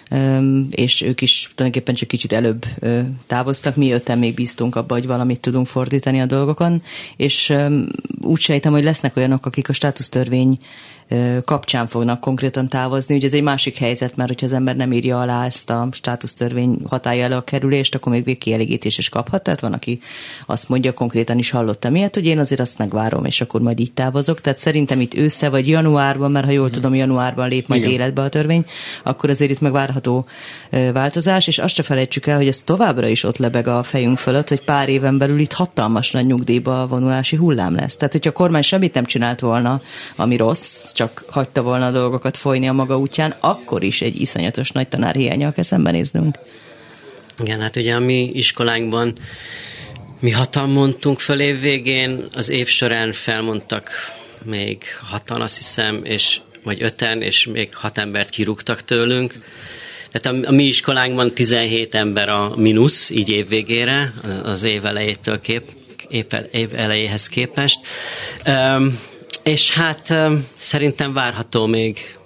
és ők is tulajdonképpen csak kicsit előbb távoztak, mi öten még bíztunk abba, hogy valamit tudunk fordítani a dolgokon, és úgy sejtem, hogy lesznek olyanok, akik a státusztörvény kapcsán fognak konkrétan távozni. Ugye ez egy másik helyzet, mert hogyha az ember nem írja alá ezt a státusztörvény hatája elő a kerülést, akkor még végkielégítés is kaphat. Tehát van, aki azt mondja, konkrétan is hallottam ilyet, hogy én azért azt megvárom, és akkor majd így távozok. Tehát szerintem itt ősze vagy januárban, mert ha jól tudom, januárban lép majd Igen. életbe a törvény, akkor azért itt megvárható változás, és azt se felejtsük el, hogy ez továbbra is ott lebeg a fejünk fölött, hogy pár éven belül itt hatalmas nagy nyugdíjba vonulási hullám lesz. Tehát, hogyha a kormány semmit nem csinált volna, ami rossz, csak hagyta volna a dolgokat folyni a maga útján, akkor is egy iszonyatos nagy tanárhiányal kell szembenéznünk. Igen, hát ugye a mi iskolánkban mi hatan mondtunk föl év végén, az év során felmondtak még hatan, azt hiszem, és vagy öten, és még hat embert kirúgtak tőlünk. Tehát a, a mi iskolánkban 17 ember a mínusz, így év végére, az év elejétől kép, év elejéhez képest. Um, és hát um, szerintem várható még,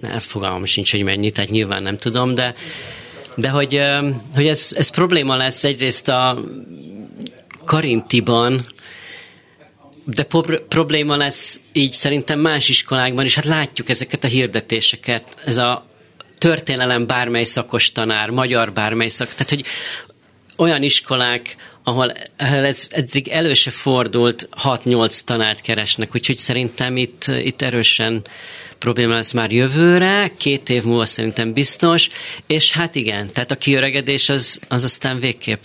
ne, fogalmam sincs, hogy mennyi, tehát nyilván nem tudom, de de hogy, hogy ez, ez probléma lesz egyrészt a Karintiban, de probléma lesz így szerintem más iskolákban is. Hát látjuk ezeket a hirdetéseket, ez a történelem bármely szakos tanár, magyar bármely szak, tehát hogy olyan iskolák, ahol ez eddig elő se fordult, 6-8 tanárt keresnek, úgyhogy szerintem itt, itt erősen probléma lesz már jövőre, két év múlva szerintem biztos, és hát igen, tehát a kiöregedés az, az aztán végképp.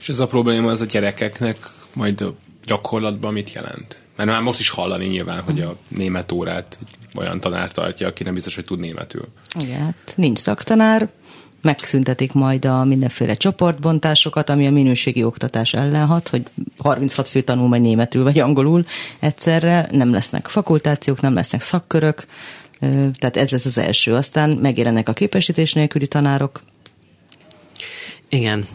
És ez a probléma az a gyerekeknek majd a gyakorlatban mit jelent? Mert már most is hallani nyilván, hogy a német órát olyan tanár tartja, aki nem biztos, hogy tud németül. Igen, hát nincs szaktanár, megszüntetik majd a mindenféle csoportbontásokat, ami a minőségi oktatás ellen hat, hogy 36 fő tanul majd németül vagy angolul egyszerre, nem lesznek fakultációk, nem lesznek szakkörök, tehát ez lesz az első. Aztán megjelennek a képesítés nélküli tanárok. Igen.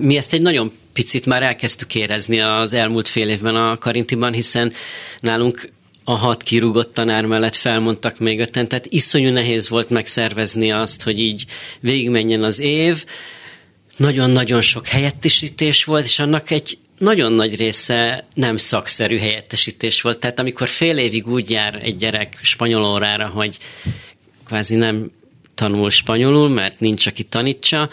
Mi ezt egy nagyon picit már elkezdtük érezni az elmúlt fél évben a Karintiban, hiszen nálunk a hat kirúgott tanár mellett felmondtak még öten, tehát iszonyú nehéz volt megszervezni azt, hogy így végigmenjen az év. Nagyon-nagyon sok helyettesítés volt, és annak egy nagyon nagy része nem szakszerű helyettesítés volt. Tehát amikor fél évig úgy jár egy gyerek spanyol órára, hogy kvázi nem tanul spanyolul, mert nincs, aki tanítsa,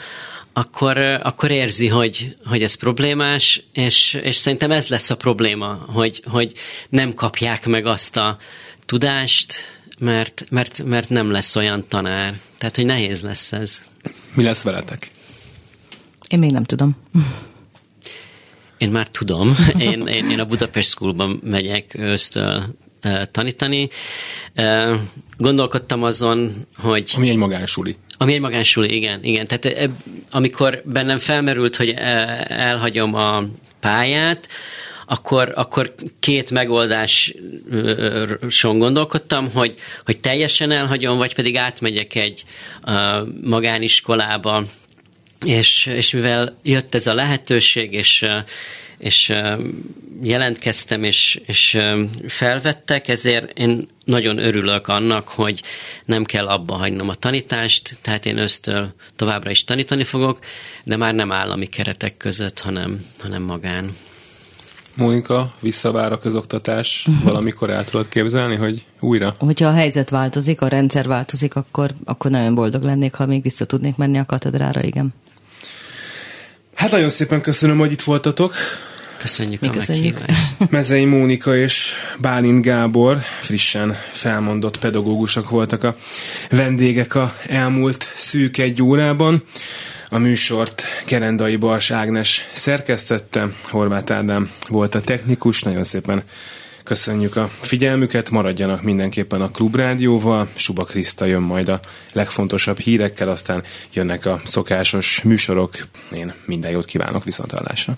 akkor, akkor érzi, hogy, hogy ez problémás, és, és szerintem ez lesz a probléma, hogy, hogy nem kapják meg azt a tudást, mert, mert, mert nem lesz olyan tanár. Tehát, hogy nehéz lesz ez. Mi lesz veletek? Én még nem tudom. Én már tudom. *laughs* Én, én, én a Budapest Schoolban megyek ősztől tanítani. Gondolkodtam azon, hogy... Ami egy magánsuli. Ami egy magánsuli, igen. igen. Tehát amikor bennem felmerült, hogy elhagyom a pályát, akkor, akkor két megoldáson gondolkodtam, hogy, hogy teljesen elhagyom, vagy pedig átmegyek egy magániskolába, és, és mivel jött ez a lehetőség, és, és jelentkeztem, és, és felvettek, ezért én nagyon örülök annak, hogy nem kell abba hagynom a tanítást, tehát én ösztől továbbra is tanítani fogok, de már nem állami keretek között, hanem, hanem magán. Mónika, visszavár a közoktatás, uh-huh. valamikor el tudod képzelni, hogy újra? Hogyha a helyzet változik, a rendszer változik, akkor, akkor nagyon boldog lennék, ha még vissza tudnék menni a katedrára, igen. Hát nagyon szépen köszönöm, hogy itt voltatok. Köszönjük Mi a köszönjük. Mezei Mónika és Bálint Gábor frissen felmondott pedagógusok voltak a vendégek a elmúlt szűk egy órában. A műsort Gerendai Bars Ágnes szerkesztette, Horváth Ádám volt a technikus, nagyon szépen Köszönjük a figyelmüket, maradjanak mindenképpen a Klubrádióval, Suba Kriszta jön majd a legfontosabb hírekkel, aztán jönnek a szokásos műsorok. Én minden jót kívánok viszontalásra.